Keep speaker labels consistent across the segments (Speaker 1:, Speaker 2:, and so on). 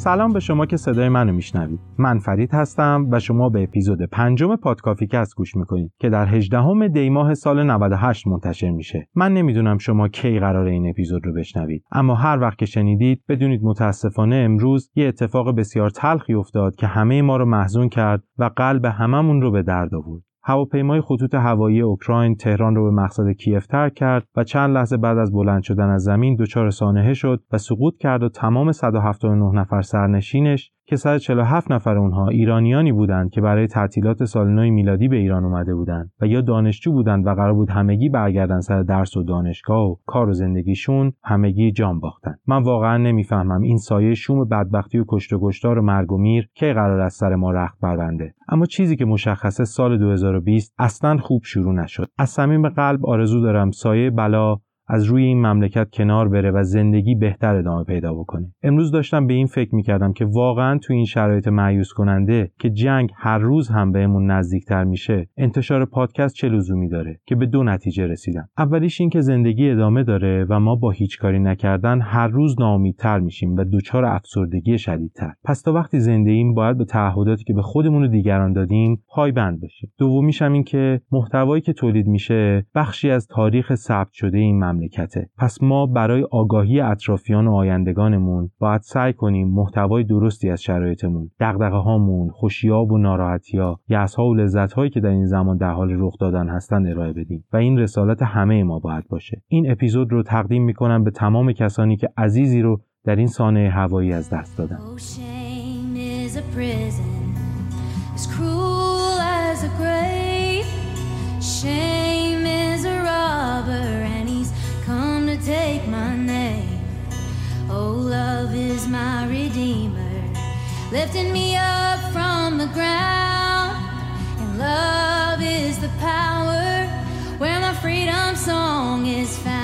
Speaker 1: سلام به شما که صدای منو میشنوید. من فرید هستم و شما به اپیزود پنجم پادکافیکست گوش می‌کنید که در 18 دی ماه سال 98 منتشر میشه. من نمی‌دونم شما کی قراره این اپیزود رو بشنوید اما هر وقت که شنیدید بدونید متاسفانه امروز یه اتفاق بسیار تلخی افتاد که همه ما رو محزون کرد و قلب هممون رو به درد آورد. هواپیمای خطوط هوایی اوکراین تهران رو به مقصد کیف ترک کرد و چند لحظه بعد از بلند شدن از زمین دچار سانحه شد و سقوط کرد و تمام 179 نفر سرنشینش که 147 نفر اونها ایرانیانی بودند که برای تعطیلات سال نو میلادی به ایران اومده بودند و یا دانشجو بودند و قرار بود همگی برگردن سر درس و دانشگاه و کار و زندگیشون همگی جان باختن. من واقعا نمی‌فهمم این سایه شوم بدبختی و کشت و گشتار و مرگ و میر کی قرار از سر ما رخت بربنده اما چیزی که مشخصه سال 2020 اصلا خوب شروع نشد. از صمیم قلب آرزو دارم سایه بلا از روی این مملکت کنار بره و زندگی بهتر ادامه پیدا بکنه. امروز داشتم به این فکر می‌کردم که واقعا تو این شرایط معیوس کننده که جنگ هر روز هم بهمون نزدیکتر میشه انتشار پادکست چه لزومی داره که به دو نتیجه رسیدم. اولیش این که زندگی ادامه داره و ما با هیچ کاری نکردن هر روز ناامیدتر میشیم و دچار افسردگی شدیدتر. پس تا وقتی زنده ایم باید به تعهداتی که به خودمون و دیگران دادیم پایبند باشیم دومیش هم این که محتوایی که تولید میشه بخشی از تاریخ ثبت شده این مملکته. پس ما برای آگاهی اطرافیان و آیندگانمون باید سعی کنیم محتوای درستی از شرایطمون دغدغه هامون خوشیها و ناراحتیها یأسها و لذتهایی که در این زمان در حال رخ دادن هستند ارائه بدیم و این رسالت همه ما باید باشه. این اپیزود رو تقدیم می‌کنم به تمام کسانی که عزیزی رو در این سانحه هوایی از دست دادن.
Speaker 2: Take my redeemer, lifting me up from the ground. And love is the power where my freedom song is found.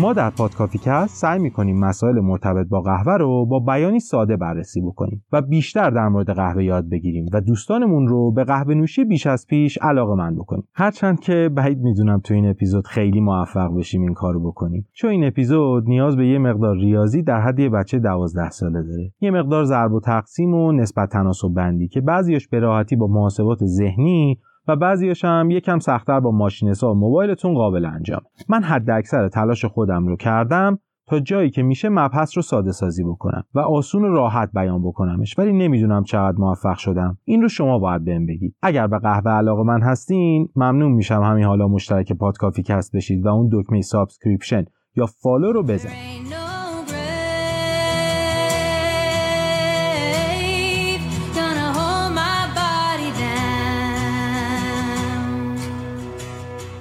Speaker 1: ما در پادکافیکست سعی می‌کنیم مسائل مرتبط با قهوه رو با بیانی ساده بررسی بکنیم و بیشتر در مورد قهوه یاد بگیریم و دوستانمون رو به قهوه نوشی بیش از پیش علاقه من بکنیم. هرچند که بعید می‌دونم تو این اپیزود خیلی موفق بشیم این کارو بکنیم. چون این اپیزود نیاز به یه مقدار ریاضی در حد یه بچه دوازده ساله داره. یه مقدار ضرب و تقسیم و نسبت تناسب بندی که بعضیش به راحتی با محاسبات ذهنی و بعضیاش هم یکم سختتر با ماشین حساب موبایلتون قابل انجام. من حد اکثر تلاش خودم رو کردم تا جایی که میشه مبحث رو ساده سازی بکنم و آسون و راحت بیان بکنمش ولی نمی‌دونم چقدر موفق شدم. این رو شما باید بهم بگید. اگر به قهوه علاقه‌مند هستین ممنون میشم همین حالا مشترک پادکافی کست بشید و اون دکمه subscription یا follow رو بزنید.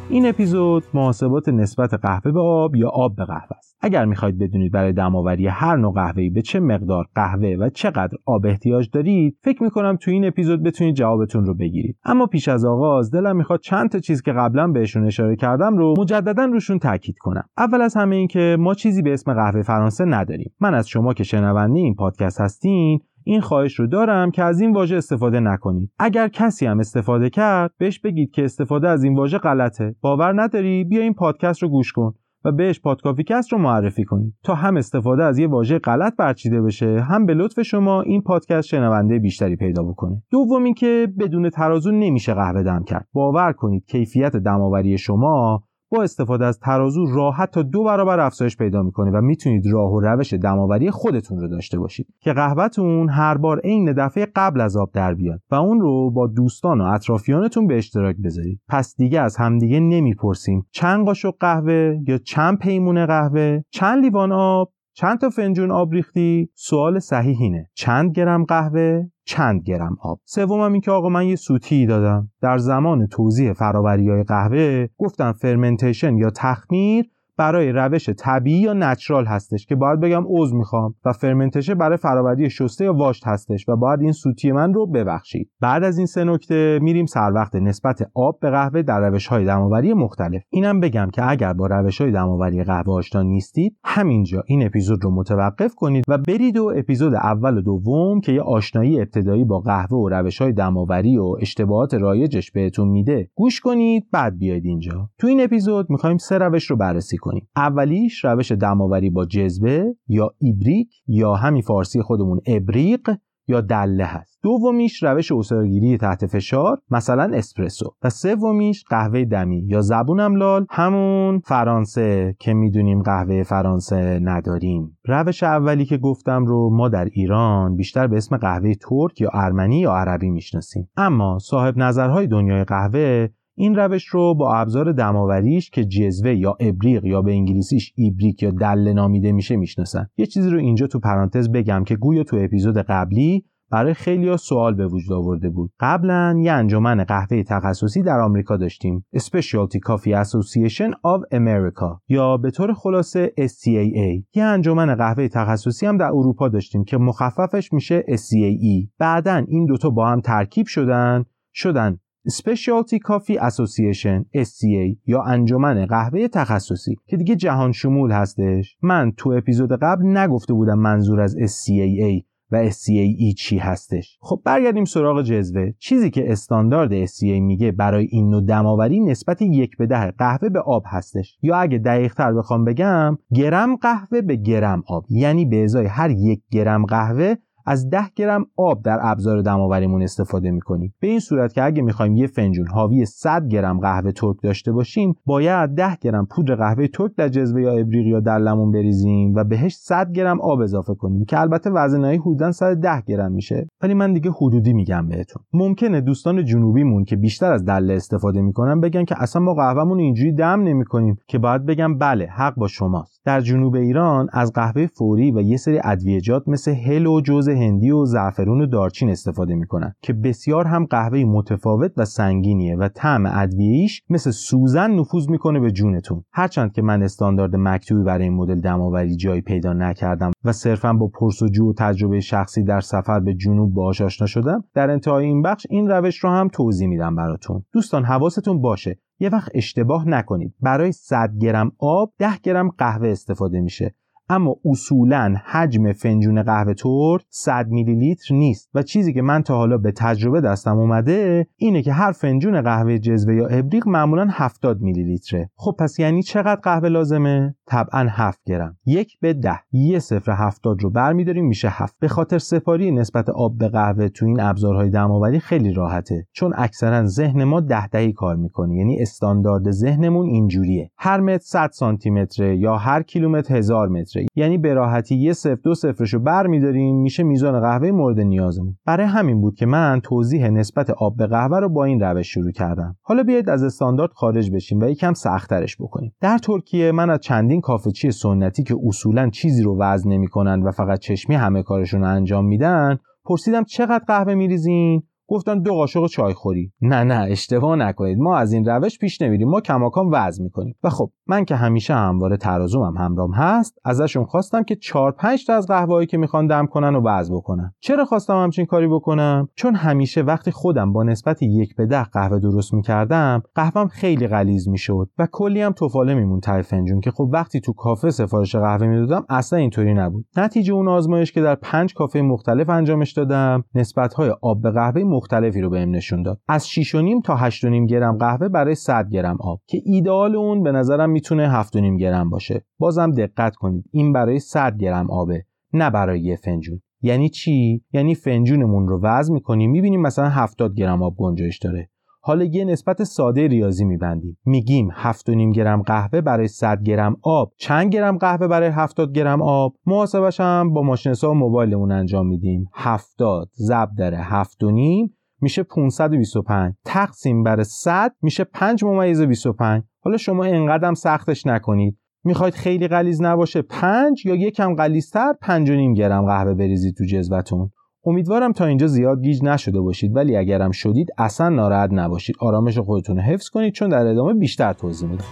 Speaker 1: این اپیزود محاسبات نسبت قهوه به آب یا آب به قهوه است. اگر می‌خواید بدونید برای دمآوری هر نوع قهوه‌ای به چه مقدار قهوه و چقدر آب احتیاج دارید فکر می‌کنم تو این اپیزود بتونید جوابتون رو بگیرید. اما پیش از آغاز دلم می‌خواد چند تا چیز که قبلا بهشون اشاره کردم رو مجددا روشون تاکید کنم. اول از همه این که ما چیزی به اسم قهوه فرانسه نداریم. من از شما که شنونده این پادکست هستین این خواهش رو دارم که از این واژه استفاده نکنید. اگر کسی هم استفاده کرد بهش بگید که استفاده از این واژه غلطه. باور نداری؟ بیا این پادکست رو گوش کن و بهش پادکافیکست رو معرفی کنید تا هم استفاده از یه واژه غلط برچیده بشه هم به لطف شما این پادکست شنونده بیشتری پیدا بکنه. دوم اینکه بدون ترازو نمیشه قهوه دم کرد. باور کنید کیفیت دم‌آوری شما با استفاده از ترازو راحت تا دو برابر افزایش پیدا می‌کنه و می‌تونید راه و روش دم‌آوری خودتون رو داشته باشید که قهوهتون هر بار عین دفعه قبل از آب در بیاد و اون رو با دوستان و اطرافیانتون به اشتراک بذارید. پس دیگه از همدیگه نمی‌پرسیم. چند قاشق قهوه یا چند پیمونه قهوه؟ چند لیوان آب؟ چند تا فنجون آب ریختی؟ سوال صحیح اینه. چند گرم قهوه؟ چند گرم آب؟ سومم این که آقا من یه سوتی دادم. در زمان توضیح فراوری های قهوه گفتم فرمنتیشن یا تخمیر برای روش طبیعی یا نچرال هستش که باید بگم عضو می‌خوام و فرمنتشه برای فراوری شسته یا واشت هستش و باید این سوتی من رو ببخشید. بعد از این سه نکته میریم سر وقت نسبت آب به قهوه در روش های دماوری مختلف. اینم بگم که اگر با روش های دماوری قهوه آشنا نیستید همینجا این اپیزود رو متوقف کنید و برید و اپیزود اول و دوم که یه آشنایی ابتدایی با قهوه و روش های دماوری و اشتباهات رایجش بهتون میده گوش کنید بعد بیاید اینجا. تو این اپیزود می‌خوایم سه روش رو بررسی کنیم اولیش روش دماوری با جذبه یا ایبریک یا همین فارسی خودمون ابریق یا دله هست. دومیش روش اصارگیری تحت فشار مثلا اسپرسو. و سومیش قهوه دمی یا زبونم لال همون فرانسه که می‌دونیم قهوه فرانسه نداریم. روش اولی که گفتم رو ما در ایران بیشتر به اسم قهوه ترک یا ارمنی یا عربی می‌شناسیم. اما صاحب نظرهای دنیای قهوه این روش رو با ابزار دماوریش که جزوه یا ابریق یا به انگلیسیش ایبریک یا دله نامیده میشه می‌شناسن. یه چیزی رو اینجا تو پرانتز بگم که گویا تو اپیزود قبلی برای خیلی سوال به وجود آورده بود. قبلا یه انجمن قهوه تخصصی در آمریکا داشتیم Specialty Coffee Association of America یا به طور خلاصه SCAA یه انجمن قهوه تخصصی هم در اروپا داشتیم که مخففش میشه SCAE بعدا این دوتا با هم ترکیب شدن شدن Specialty Coffee Association SCA یا انجمن قهوه تخصصی که دیگه جهان شمول هستش. من تو اپیزود قبل نگفته بودم منظور از SCAA و SCAE چی هستش. خب برگردیم سراغ جزوه. چیزی که استاندارد SCA میگه برای این نوع دماوری نسبت یک به ده قهوه به آب هستش. یا اگه دقیق تر بخوام بگم گرم قهوه به گرم آب. یعنی به ازای هر یک گرم قهوه از 10 گرم آب در ابزار دماوریمون استفاده می‌کنیم. به این صورت که اگه می‌خوایم یه فنجون حاوی 100 گرم قهوه ترک داشته باشیم باید 10 گرم پودر قهوه ترک در جزوه یا ابریق یا دلمون بریزیم و بهش 100 گرم آب اضافه کنیم که البته وزنهای حدودا 110 گرم میشه. ولی من دیگه حدودی میگم بهتون. ممکنه دوستان جنوبیمون که بیشتر از دله استفاده می‌کنن بگن که اصلا ما قهوهمون اینجوری دم نمی‌کنیم که باید بگم بله حق با شماست. در جنوب ایران از قهوه فوری و یه سری ادویجات مثل هل و جوز هندی و زعفرون و دارچین استفاده می‌کنن که بسیار هم قهوه متفاوت و سنگینیه و طعم ادویه‌ایش مثل سوزن نفوذ می‌کنه به جونتون. هرچند که من استاندارد مکتوبی برای این مدل دماوری جایی پیدا نکردم و صرفا با پرسجو و تجربه شخصی در سفر به جنوب باهاش آشنا شدم در انتهای این بخش این روش رو هم توضیح میدم براتون. دوستان حواستون باشه. یه وقت اشتباه نکنید. برای 100 گرم آب 10 گرم قهوه استفاده میشه. اما اصولا حجم فنجون قهوه ترک 100 میلی لیتر نیست. و چیزی که من تا حالا به تجربه دستم اومده اینه که هر فنجون قهوه جزوه یا ابریق معمولا 70 میلی لیتره. خب پس یعنی چقدر قهوه لازمه؟ طبعا 7 گرم. یک به 10 یه صفر 70 رو برمیداریم میشه 7 به خاطر سپاری نسبت آب به قهوه تو این ابزارهای دماوری خیلی راحته چون اکثرا ذهن ما ده دهی کار می‌کنه. یعنی استاندارد ذهنمون اینجوریه. هر متر 100 سانتی یا هر کیلومتر هزار متر یعنی به راحتی یه صفر دو صفرش رو برمیداریم میشه میزان قهوه مورد نیازمون برای همین بود که من توضیح نسبت آب به قهوه رو با این روش شروع کردم. حالا بیاید از استاندارد خارج بشیم و یکم سختترش بکنیم. در ترکیه من از چندین کافچی سنتی که اصولا چیزی رو وزن نمی‌کنن و فقط چشمی همه کارشون رو انجام میدن پرسیدم چقدر قهوه میریزین؟ گفتن دو قاشق چای خوری. نه نه اشتباه نکنید. ما از این روش پیش نمیریم. ما کماکان وزن می‌کنیم. و خب من که همیشه همواره ترازوم هم همرام هست ازشون خواستم که 4 5 تا از قهوه‌ای که می‌خوان دم کنن و وزن بکنن. چرا خواستم همچین کاری بکنم؟ چون همیشه وقتی خودم با نسبت یک به ده قهوه درست می‌کردم قهوهم خیلی غلیظ می‌شد و کلی هم توفاله میمون ته فنجون که خب وقتی تو کافه سفارش قهوه می‌دادم اصلا اینطوری نبود. نتیجه اون آزمایش که در پنج کافه مختلف انجامش دادم نسبت های آب به قهوه مختلفی رو بهم نشون داد. از 6.5 تا 8.5 گرم قهوه برای 100 گرم آب که ایدئال اون به نظرم می‌تونه 7.5 گرم باشه. بازم دقت کنید این برای 100 گرم آبه نه برای یه فنجون. یعنی چی؟ یعنی فنجونمون رو وزن می‌کنیم می‌بینیم مثلا 70 گرم آب گنجایش داره. حالا یه نسبت ساده ریاضی میبندیم. میگیم 7.5 گرم قهوه برای 100 گرم آب چند گرم قهوه برای 70 گرم آب. محاسبش هم با ماشین حساب موبایلمون انجام میدیم. 70 ضرب در 7.5 میشه 525 تقسیم بر 100 میشه 5 ممیز 25 حالا شما اینقدر سختش نکنید. می‌خواید خیلی غلیظ نباشه. 5 یا یکم غلیظتر 5 گرم قهوه بریزید تو جزوتون امیدوارم تا اینجا زیاد گیج نشده باشید ولی اگرم شدید اصلا ناراحت نباشید. آرامش خودتون رو حفظ کنید چون در ادامه بیشتر توضیح میدم.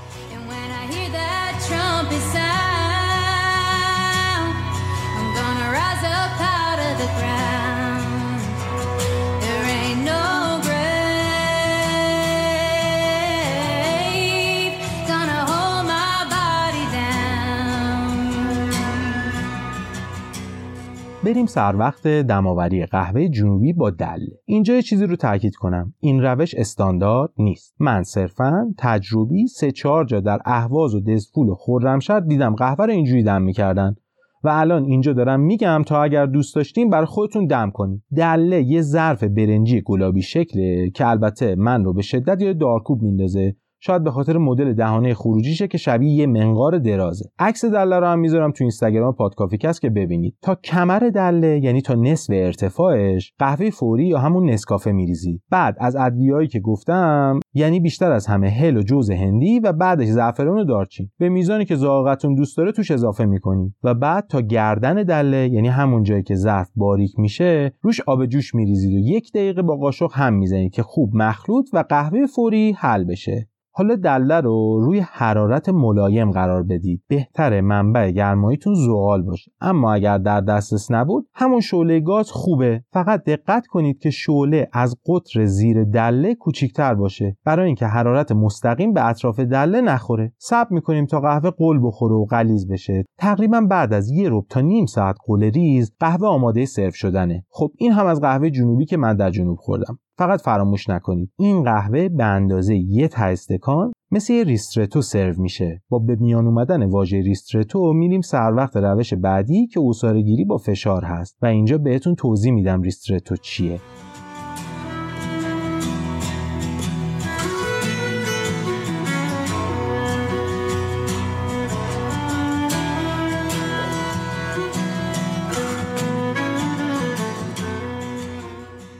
Speaker 1: بریم سر وقت دم‌آوری قهوه جنوبی با دله اینجا یه چیزی رو تاکید کنم. این روش استاندارد نیست. من صرفا تجربی سه چهار جا در اهواز و دزفول و خرمشهر دیدم. قهوه رو اینجوری دم می‌کردن. و الان اینجا دارم میگم تا اگر دوست داشتین برای خودتون دم کنید دله یه ظرف برنجی گلابی شکله که البته من رو به شدت یاد دارکوب میندازه. شاید به خاطر مدل دهانه خروجیشه که شبیه یه منقار درازه. عکس دله رو هم می‌ذارم تو اینستاگرام پادکافیکست که ببینید. تا کمر دله یعنی تا نصف ارتفاعش قهوه فوری یا همون نسکافه میریزید بعد از ادویهایی که گفتم یعنی بیشتر از همه هل و جوز هندی و بعدش زعفران و دارچین. به میزانی که ذائقتون دوست داره توش اضافه می‌کنید و بعد تا گردن دله یعنی همون جایی که ظرف باریک میشه روش آب جوش میریزید و یک دقیقه با قاشق هم می‌زنید که خوب مخلوط و قهوه فوری حل بشه. حالا دله رو روی حرارت ملایم قرار بدید. بهتره منبع گرماییتون زغال باشه. اما اگر در دسترس نبود همون شعله گاز خوبه. فقط دقت کنید که شعله از قطر زیر دله کوچیکتر باشه. برای اینکه حرارت مستقیم به اطراف دله نخوره. صبر می‌کنیم تا قهوه قل بخوره و غلیظ بشه. تقریبا بعد از یه ربع تا نیم ساعت قل ریز قهوه آماده سرو شدنه. خب این هم از قهوه جنوبی که من در جنوب خوردم. فقط فراموش نکنید. این قهوه به اندازه یه ته استکان مثل یه ریسترتو سرو میشه. با به میان اومدن واژه ریسترتو میریم سر وقت روش بعدی که گیری با فشار هست. و اینجا بهتون توضیح میدم ریسترتو چیه.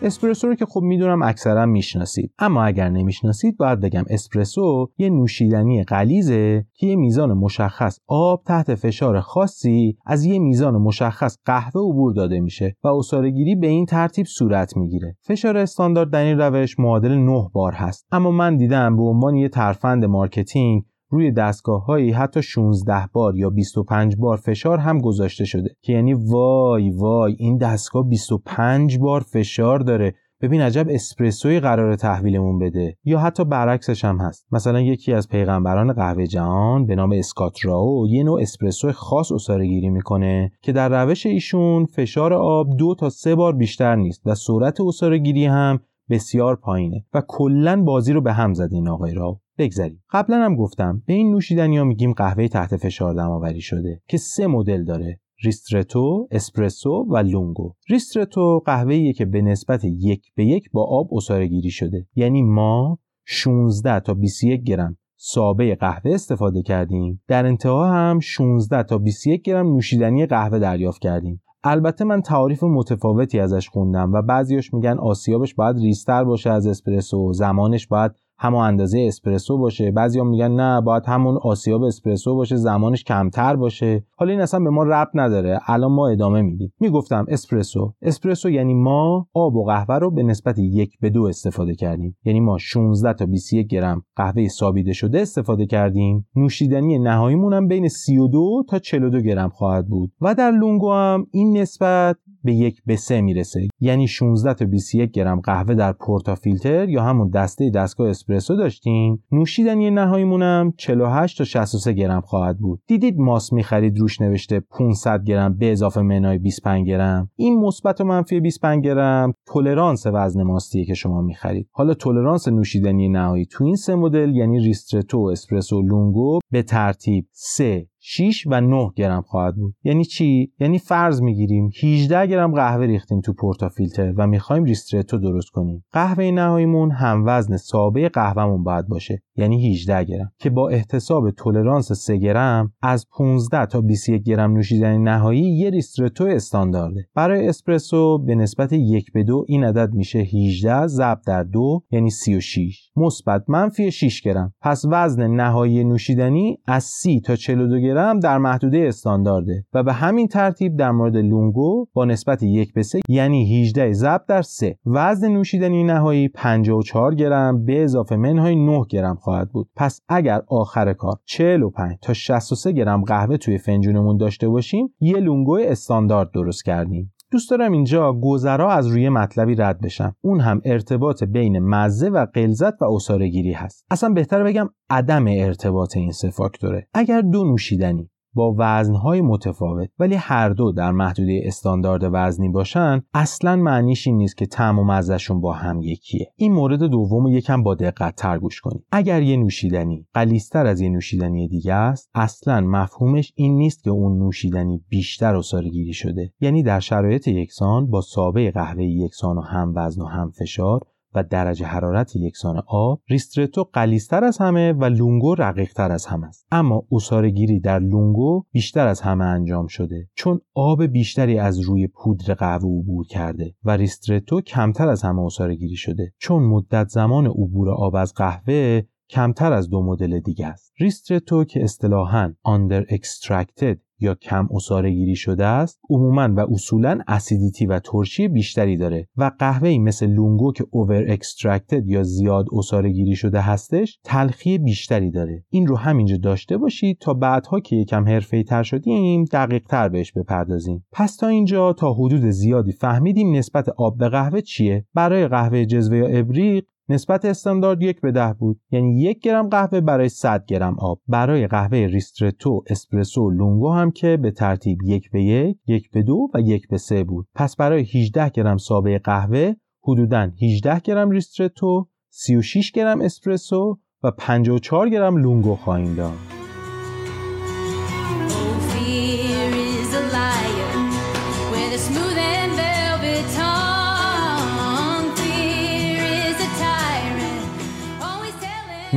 Speaker 1: اسپرسو رو که خب می‌دونم اکثرا می‌شناسید. اما اگر نمی‌شناسید باید بگم اسپرسو یه نوشیدنی غلیظه که یه میزان مشخص آب تحت فشار خاصی از یه میزان مشخص قهوه عبور داده میشه و عصاره‌گیری به این ترتیب صورت می‌گیره. فشار استاندارد در این روش معادل 9 بار هست. اما من دیدم به عنوان یه ترفند marketing روی دستگاه هایی حتی 16 بار یا 25 بار فشار هم گذاشته شده. که یعنی وای وای این دستگاه 25 بار فشار داره. ببین عجب اسپرسوی قرار تحویلمون بده. یا حتی برعکسش هم هست. مثلا یکی از پیغمبران قهوه جهان به نام اسکات راو یه نوع اسپرسو خاص اصاره گیری می‌کنه که در روش ایشون فشار آب دو تا سه بار بیشتر نیست و سرعت اصاره گیری هم بسیار پایینه. و کلا بازی رو به هم زد این آقای راو بگذریم قبلا هم گفتم به این نوشیدنی ها میگیم قهوه تحت فشار دمآوری شده که سه مدل داره ریسترتو، اسپرسو و لونگو. ریسترتو قهوه‌ایه که به نسبت یک به یک با آب اصاره شده. یعنی ما 16 تا 21 گرم سابه قهوه استفاده کردیم. در انتها هم 16 تا 21 گرم نوشیدنی قهوه دریافت کردیم. البته من تعاریف متفاوتی ازش خوندم و بعضیاش میگن آسیابش باید ریستر باشه از اسپرسو زمانش باید همون اندازه اسپرسو باشه. بعضیا میگن نه باید همون آسیاب اسپرسو باشه زمانش کمتر باشه. حالا این اصلا به ما ربط نداره. الان ما ادامه میدیم. می‌گفتم اسپرسو. اسپرسو یعنی ما آب و قهوه رو به نسبت یک به دو استفاده کردیم. یعنی ما 16 تا 21 گرم قهوه سابیده شده استفاده کردیم. نوشیدنی نهاییمون هم بین 32 تا 42 گرم خواهد بود. و در لونگو هم این نسبت به یک به سه می‌رسه. یعنی 16 تا 21 گرم قهوه در portafilter یا همون دسته دستگاه اسپرسو داشتیم. نوشیدنی نهاییمون هم 48 تا 63 گرم خواهد بود. دیدید ماست می‌خرید روش نوشته 500 گرم به اضافه منهای 25 گرم. این مثبت و منفی 25 گرم تولرانس وزن ماستیه که شما می‌خرید. حالا تولرانس نوشیدنی نهایی تو این سه مدل یعنی ریسترتو اسپرسو لونگو به ترتیب 3 6 و 9 گرم خواهد بود. یعنی چی؟ یعنی فرض می‌گیریم 18 گرم قهوه ریختیم تو portafilter و می‌خوایم ریسترتو درست کنیم. قهوه نهاییمون هم وزن ساب قهوه‌مون باید باشه. یعنی 18 گرم. که با احتساب تولرانس 3 گرم از 15 تا 21 گرم نوشیدنی نهایی یه ریسترتو استاندارده. برای اسپرسو به نسبت 1 به 2 این عدد میشه 18 ضرب در 2 یعنی 36 مثبت منفی 6 گرم. پس وزن نهایی نوشیدنی از 30 تا 42 گرم در محدوده استاندارده و به همین ترتیب در مورد لونگو با نسبت 1 به 3 یعنی 18 ضرب در 3 وزن نوشیدنی نهایی 54 گرم به اضافه منهای 9 گرم خواهد بود. پس اگر آخر کار 45 تا 63 گرم قهوه توی فنجونمون داشته باشیم یه لونگو استاندارد درست کردیم. دوست دارم اینجا گذرا از روی مطلبی رد بشم. اون هم ارتباط بین مزه و قلزت و اصارگیری هست. اصلا بهتر بگم عدم ارتباط این سه فاکتوره. اگر دو نوشیدنی با وزنهای متفاوت ولی هر دو در محدوده استاندارد وزنی باشن اصلا معنیش این نیست که طعم و مزهشون با هم یکیه. این مورد دوم یکم با دقت تر گوش کنید. اگر یه نوشیدنی قلیستر از یه نوشیدنی دیگه است اصلا مفهومش این نیست که اون نوشیدنی بیشتر گیری شده. یعنی در شرایط یکسان با سابه قهوه یکسان و هم وزن و هم فشار و درجه حرارت یکسان آب ریسترتو غلیظ‌تر از همه و لونگو رقیقتر از همه است. اما عصاره‌گیری در لونگو بیشتر از همه انجام شده چون آب بیشتری از روی پودر قهوه عبور کرده و ریسترتو کمتر از همه عصاره‌گیری شده چون مدت زمان عبور آب از قهوه کمتر از دو مدل دیگه است. ریسترتو که اصطلاحاً under extracted یا کم عصاره گیری شده است عموما و اصولا acidity و ترشی بیشتری داره و قهوه مثل لونگو که over extracted یا زیاد عصاره گیری شده هستش تلخی بیشتری داره. این رو همینجا داشته باشید تا بعدها که یکم حرفه‌ای تر شدیم دقیق تر بهش بپردازیم. پس تا اینجا تا حدود زیادی فهمیدیم نسبت آب به قهوه چیه؟ برای قهوه جزوه یا ابریق نسبت استاندارد یک به ده بود. یعنی یک گرم قهوه برای 100 گرم آب. برای قهوه ریسترتو اسپرسو لونگو هم که به ترتیب یک به یک یک به دو و یک به سه بود. پس برای 18 گرم سابه قهوه حدوداً 18 گرم ریسترتو 36 گرم اسپرسو و 54 گرم لونگو خواهیم داد.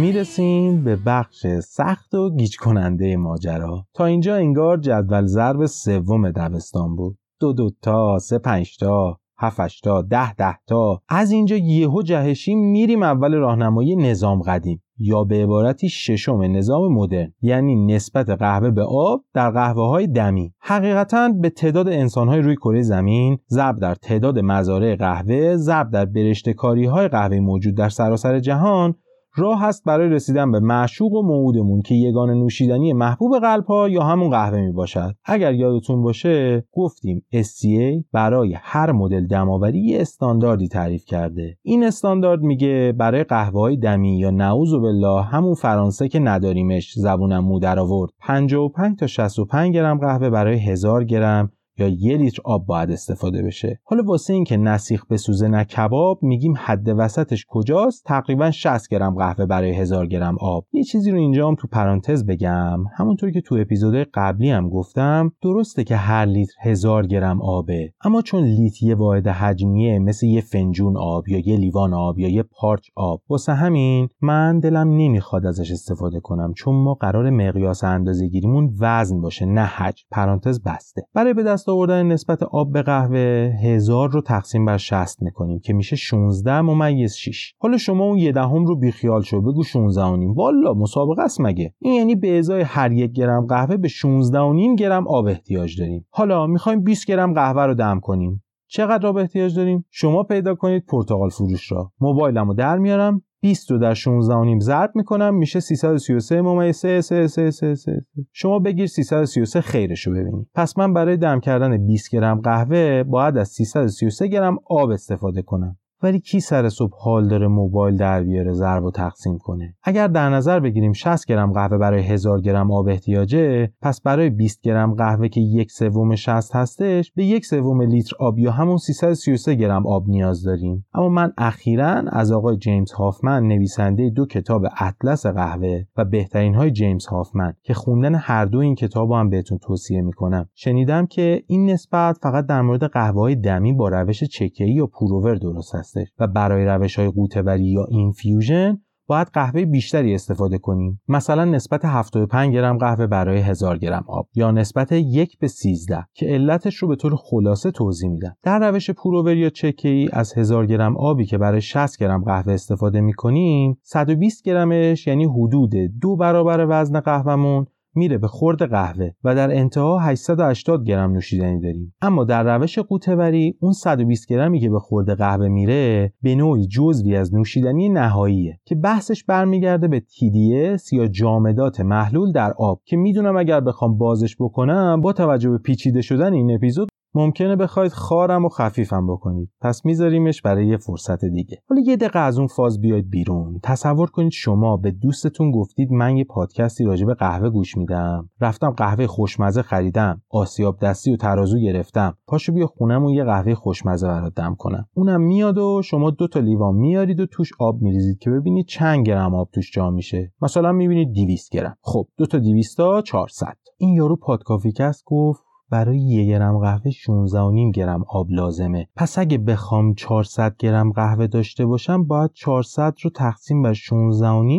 Speaker 1: می‌رسیم به بخش سخت و گیج کننده ماجرا. تا اینجا انگار جدول ضرب سوم دبستان بود. دو دو تا سه پنج تا هفت تا ده ده تا. از اینجا یهو جهشی میریم اول راهنمایی نظام قدیم. یا به عبارتی ششم نظام مدرن. یعنی نسبت قهوه به آب در قهوه های دمی. حقیقتا به تعداد انسان های روی کره زمین ضرب در تعداد مزارع قهوه ضرب در برشته کاری های قهوه موجود در سراسر جهان راه هست برای رسیدن به معشوق و موعودمون که یگان نوشیدنی محبوب قلب ها یا همون قهوه می باشد اگر یادتون باشه گفتیم SCA برای هر مدل دماوری استانداردی تعریف کرده. این استاندارد میگه برای قهوه های دمی یا نعوذ بالله همون فرانسه که نداریمش زبونم مو در آورد. 55 تا 65 گرم قهوه برای 1000 گرم. یا یه لیتر آب باید استفاده بشه. حالا واسه اینکه نسیخ بسوزه نه کباب میگیم حد وسطش کجاست؟ تقریبا 60 گرم قهوه برای هزار گرم آب. یه چیزی رو اینجا هم تو پرانتز بگم. همونطور که تو اپیزود قبلی هم گفتم درسته که هر لیتر هزار گرم آبه. اما چون لیتر یه واحد حجمیه مثل یه فنجون آب یا یه لیوان آب یا یه پارچ آب. واسه همین من دلم نمی‌خواد ازش استفاده کنم چون ما قرار مقیاس اندازه‌گیریمون وزن باشه نه حجم. پرانتز بسته. برای به دست آوردن نسبت آب به قهوه هزار رو تقسیم بر 60 می‌کنیم که میشه 16 ممیز 6 حالا شما اون یه دهم رو بیخیال شو بگو 16 و نیم. والا مسابقه است مگه؟ این یعنی به ازای هر یک گرم قهوه به 16 و گرم آب احتیاج داریم. حالا می‌خوایم 20 گرم قهوه رو دم کنیم. چقدر آب احتیاج داریم؟ شما پیدا کنید پرتغال فروش را. موبایلمو در میارم. 20 رو در 16 و نیم ضرب می‌کنم میشه 333 ممیز 3 3 3 3 3 شما بگیر 333 خیرش رو ببینید پس من برای دم کردن 20 گرم قهوه باید از 333 گرم آب استفاده کنم. ولی کی سر صبح حال داره موبایل در بیاره ضرب و تقسیم کنه؟ اگر در نظر بگیریم 60 گرم قهوه برای 1000 گرم آب احتیاجه پس برای 20 گرم قهوه که یک سوم 60 هستش به یک سوم لیتر آب یا همون 333 گرم آب نیاز داریم. اما من اخیرا از آقای جیمز هافمن نویسنده دو کتاب اطلس قهوه و بهترین های جیمز هافمن که خوندن هر دو این کتاب هم بهتون توصیه می‌کنم. شنیدم که این نسبت فقط در مورد قهوه های دمی با روش چکه‌ای یا پوروور درست است. و برای روش های قوتوری یا اینفیوژن باید قهوه بیشتری استفاده کنیم. مثلا نسبت 75 گرم قهوه برای 1000 گرم آب یا نسبت یک به 13 که علتش رو به طور خلاصه توضیح میدم. در روش پروور یا چکه ای از 1000 گرم آبی که برای 60 گرم قهوه استفاده می‌کنیم 120 گرمش یعنی حدود دو برابر وزن قهوهمون میره به خورد قهوه و در انتها 880 گرم نوشیدنی داریم. اما در روش قوطه‌وری اون 120 گرمی که به خورد قهوه میره به نوعی جزوی از نوشیدنی نهاییه که بحثش برمیگرده به TDS یا جامدات محلول در آب که می‌دونم اگر بخوام بازش بکنم با توجه به پیچیده شدن این اپیزود ممکنه بخواید خارم و خفیفم بکنید. پس میذاریمش برای یه فرصت دیگه. حالا یه دقیقه از اون فاز بیاید بیرون. تصور کنید شما به دوستتون گفتید من یه پادکستی راجع به قهوه گوش میدم. رفتم قهوه خوشمزه خریدم. آسیاب دستی و ترازو گرفتم. پاشو بیا خونمون یه قهوه خوشمزه برات دم کنم. اونم میاد و شما دو تا لیوان میارید و توش آب میریزید که ببینید چند گرم آب توش جا میشه. مثلا می‌بینید 200 گرم. خب دو تا 200 تا 400 این یارو پادکافیکست گفت برای یک گرم قهوه 16.5 گرم آب لازمه. پس اگه بخوام 400 گرم قهوه داشته باشم باید 400 رو تقسیم بر 16.5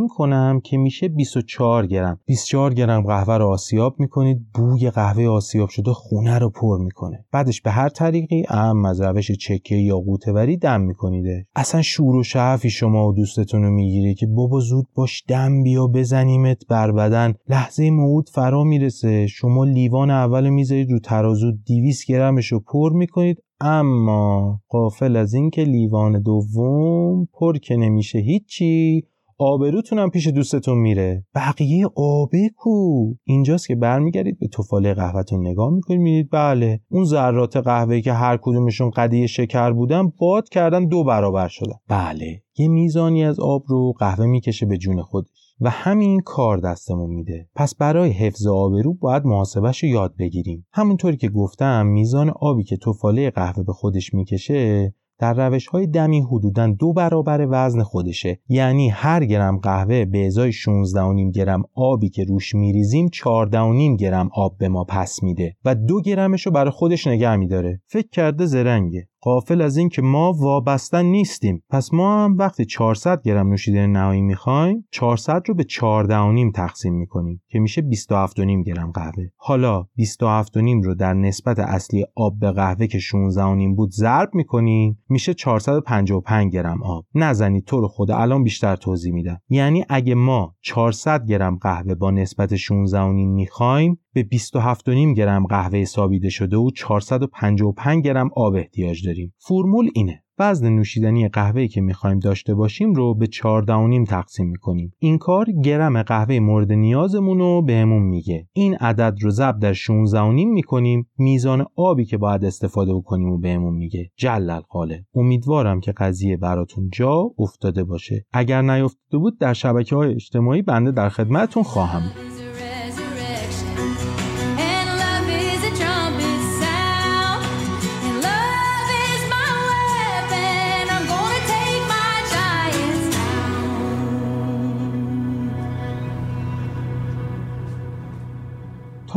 Speaker 1: کنم که میشه 24 گرم. 24 گرم قهوه رو آسیاب می‌کنید بوی قهوه آسیاب شده خونه رو پر می‌کنه. بعدش به هر طریقی ام از روش چکه یا غوطه‌وری دم میکنید. اصلا شور و شعفی شما و دوستتون رو می‌گیره که بابا زود باش دم بیا بزنیمت بر بدن لحظه موعود فرا می‌رسه. شما لیوان اول می‌ذارید ترازو 200 گرمش رو پر می‌کنید. اما قافل از اینکه لیوان دوم پر که نمیشه هیچی آبروتونم پیش دوستتون میره. بقیه آبه کو. اینجاست که برمیگردید به توفاله قهوهتون نگاه می‌کنید می‌دید بله اون ذرات قهوه که هر کدومشون قدیه شکر بودن باد کردن دو برابر شدن. بله یه میزانی از آب رو قهوه می‌کشه به جون خودش. و همین کار دستمون میده. پس برای حفظ آبرو باید محاسبش رو یاد بگیریم. همونطوری که گفتم میزان آبی که توفاله قهوه به خودش می‌کشه در روش های دمی حدودا دو برابر وزن خودشه. یعنی هر گرم قهوه به ازای 16.5 گرم آبی که روش میریزیم 14.5 گرم آب به ما پس میده و دو گرمش رو برای خودش نگه میداره. فکر کرده زرنگه. قافل از اینکه ما وابستن نیستیم. پس ما هم وقتی 400 گرم نوشیدنی نهایی می‌خوایم 400 رو به 14.5 تقسیم می‌کنیم که میشه 27.5 گرم قهوه. حالا 27.5 رو در نسبت اصلی آب به قهوه که 16.5 بود ضرب می‌کنیم میشه 455 گرم آب. نزنید تو رو خدا الان بیشتر توضیح میدم. یعنی اگه ما 400 گرم قهوه با نسبت 16.5 می‌خوایم به 27.5 گرم قهوه سابیده شده و 455 گرم آب احتیاج داریم. فرمول اینه. وزن نوشیدنی قهوه‌ای که می‌خوایم داشته باشیم رو به 14.5 تقسیم می‌کنیم. این کار گرم قهوه مورد نیازمون رو بهمون میگه. این عدد رو ضرب در 16.5 می‌کنیم. میزان آبی که باید استفاده بکنیم و بهمون میگه. جلل قاله. امیدوارم که قضیه براتون جا افتاده باشه. اگر نیافتاده بود در شبکه های اجتماعی بنده در خدمتتون خواهم بود.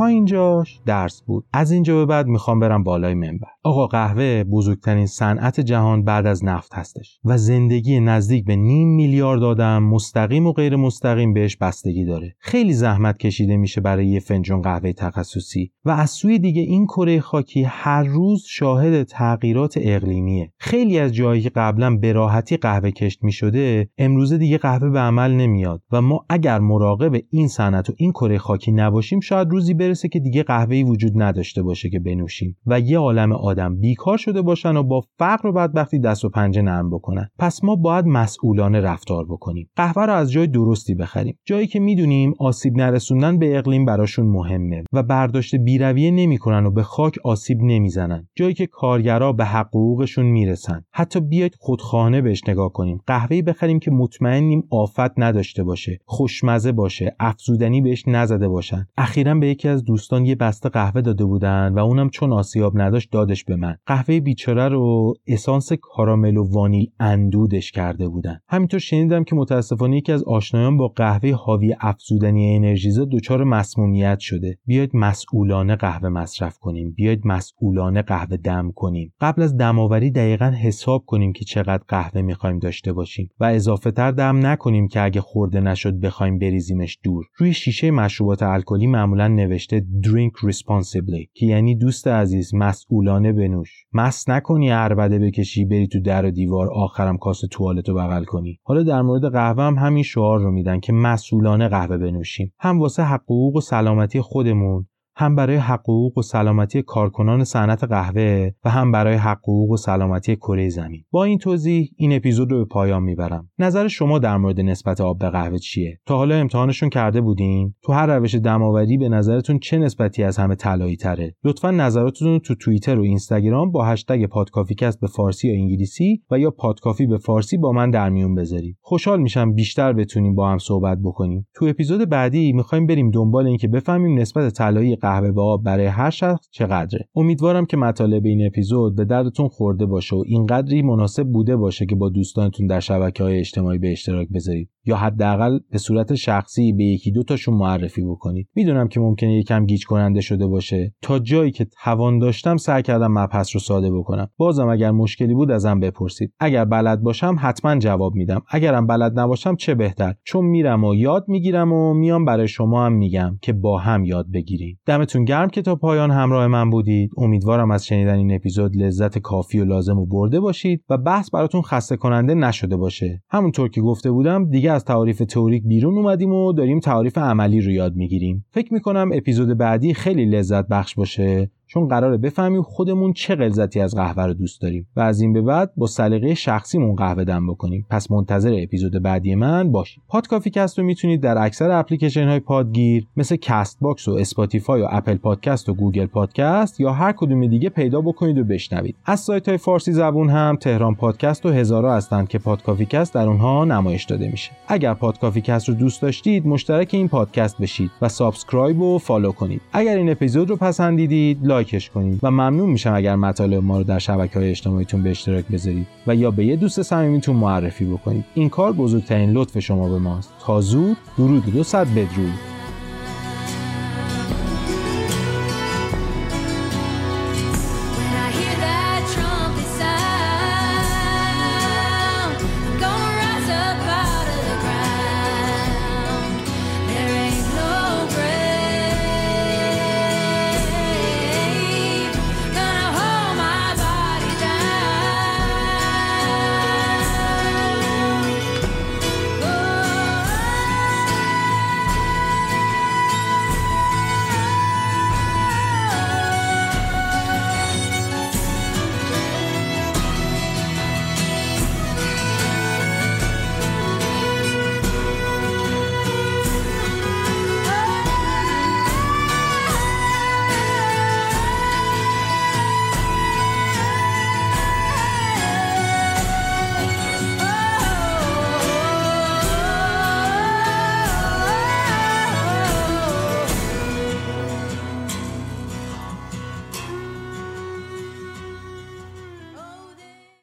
Speaker 1: اینجاش درس بود. از اینجا به بعد می‌خوام برم بالای منبر. آقا قهوه بزرگترین صنعت جهان بعد از نفت هستش و زندگی نزدیک به نیم میلیارد آدم مستقیم و غیر مستقیم بهش بستگی داره. خیلی زحمت کشیده میشه برای یه فنجان قهوه تخصصی و از سوی دیگه این کره خاکی هر روز شاهد تغییرات اقلیمیه. خیلی از جایی که قبلا به راحتی قهوه کشت می‌شده امروزه دیگه قهوه به عمل نمیاد و ما اگر مراقب این صنعت و این کره خاکی نباشیم شاید روزی برسه که دیگه قهوه‌ای وجود نداشته باشه که بنوشیم و یه عالم آدم بیکار شده باشن و با فقر و بدبختی دست و پنجه نرم بکنن. پس ما باید مسئولانه رفتار بکنیم. قهوه رو از جای درستی بخریم. جایی که می‌دونیم آسیب نرسوندن به اقلیم براشون مهمه و برداشت بیرویه نمی‌کنن و به خاک آسیب نمی‌زنن. جایی که کارگرا به حقوقشون می‌رسن. حتی بیاید خودخانه بهش نگاه کنیم. قهوه‌ای بخریم که مطمئنیم آفت نداشته باشه خوشمزه باشه افزودنی بهش نزده باشن. اخیرا به یکی از دوستان یه بسته قهوه داده بودن و اونم چون آسیاب نداشت دادش به من. قهوه بیچاره رو اسانس کارامل و وانیل اندودش کرده بودن. همینطور شنیدم که متاسفانه یکی از آشنایان با قهوه حاوی افزودنی انرژیزا دچار مسمومیت شده. بیاید مسئولانه قهوه مصرف کنیم. بیاید مسئولانه قهوه دم کنیم. قبل از دماوری دقیقا حساب کنیم که چقدر قهوه می‌خوایم داشته باشیم و اضافه تر دم نکنیم که اگه خورده نشد بخوایم بریزیمش دور. روی شیشه مشروبات الکلی معمولا نوشته drink responsibly که یعنی دوست عزیز مسئولانه بنوش. مس نکنی عربده بکشی بری تو در و دیوار آخرم کاس توالت بغل کنی. حالا در مورد قهوه هم همین شعار رو میدن که مسئولانه قهوه بنوشیم. هم واسه حقوق و سلامتی خودمون هم برای حقوق و سلامتی کارکنان صنعت قهوه و هم برای حقوق و سلامتی کره زمین. با این توضیح این اپیزود رو به پایان می‌برم. نظر شما در مورد نسبت آب به قهوه چیه؟ تا حالا امتحانشون کرده بودین؟ تو هر روش دماوری به نظرتون چه نسبتی از همه طلایی تره لطفا نظراتتون رو تو توییتر و اینستاگرام با هشتگ پادکافیکست به فارسی یا انگلیسی و یا پادکافی به فارسی با من در میون بذارید. خوشحال میشم بیشتر بتونیم با هم صحبت بکنیم. تو اپیزود بعدی می‌خوایم بریم دنبال اینکه بفهمیم نسبت طلایی قهوه و آب برای هر شخص چقدره. امیدوارم که مطالب این اپیزود به دردتون خورده باشه و اینقدری مناسب بوده باشه که با دوستانتون در شبکه های اجتماعی به اشتراک بذارید. یا حداقل به صورت شخصی به یکی دو تاشون معرفی بکنید. می‌دونم که ممکنه یکم گیج کننده شده باشه. تا جایی که توان داشتم سعی کردم مبحث رو ساده بکنم. بازم اگر مشکلی بود ازم بپرسید. اگر بلد باشم حتما جواب میدم. اگرم بلد نباشم چه بهتر؟ چون میرم و یاد می‌گیرم و میام برای شما هم میگم که با هم یاد بگیریم. دمتون گرم که تا پایان همراه من بودید. امیدوارم از شنیدن این اپیزود لذت کافی و لازم و برده باشید و بحث براتون خسته کننده نشده باشه. همونطور که گفته بودم دیگه از تعاریف تئوریک بیرون اومدیم و داریم تعاریف عملی رو یاد می‌گیریم. فکر می‌کنم اپیزود بعدی خیلی لذت بخش باشه. چون قراره بفهمیم خودمون چه غلظتی از قهوه رو دوست داریم و از این به بعد با سلیقه شخصیمون قهوه دم بکنیم. پس منتظر اپیزود بعدی من باشید. پادکافی کست رو می‌تونید در اکثر اپلیکیشن های پادگیر مثل Castbox و Spotify و Apple Podcast و Google Podcast یا هر کدوم دیگه پیدا بکنید و بشنوید. از سایت های فارسی زبون هم تهران پادکست و هزارا هستند که پادکافی کست در اونها نمایش داده میشه. اگر پادکافی کست رو دوست داشتید مشترک این پادکست بشید و subscribe و follow کنید. اگر این اپیزود رو پسندیدید لایکش کنید و ممنون میشم اگر مطالب ما رو در شبکه های اجتماعیتون به اشتراک بذارید و یا به یه دوست صمیمیتون معرفی بکنید. این کار بزرگترین لطف شما به ماست. تا زود درود دو صد بدرود.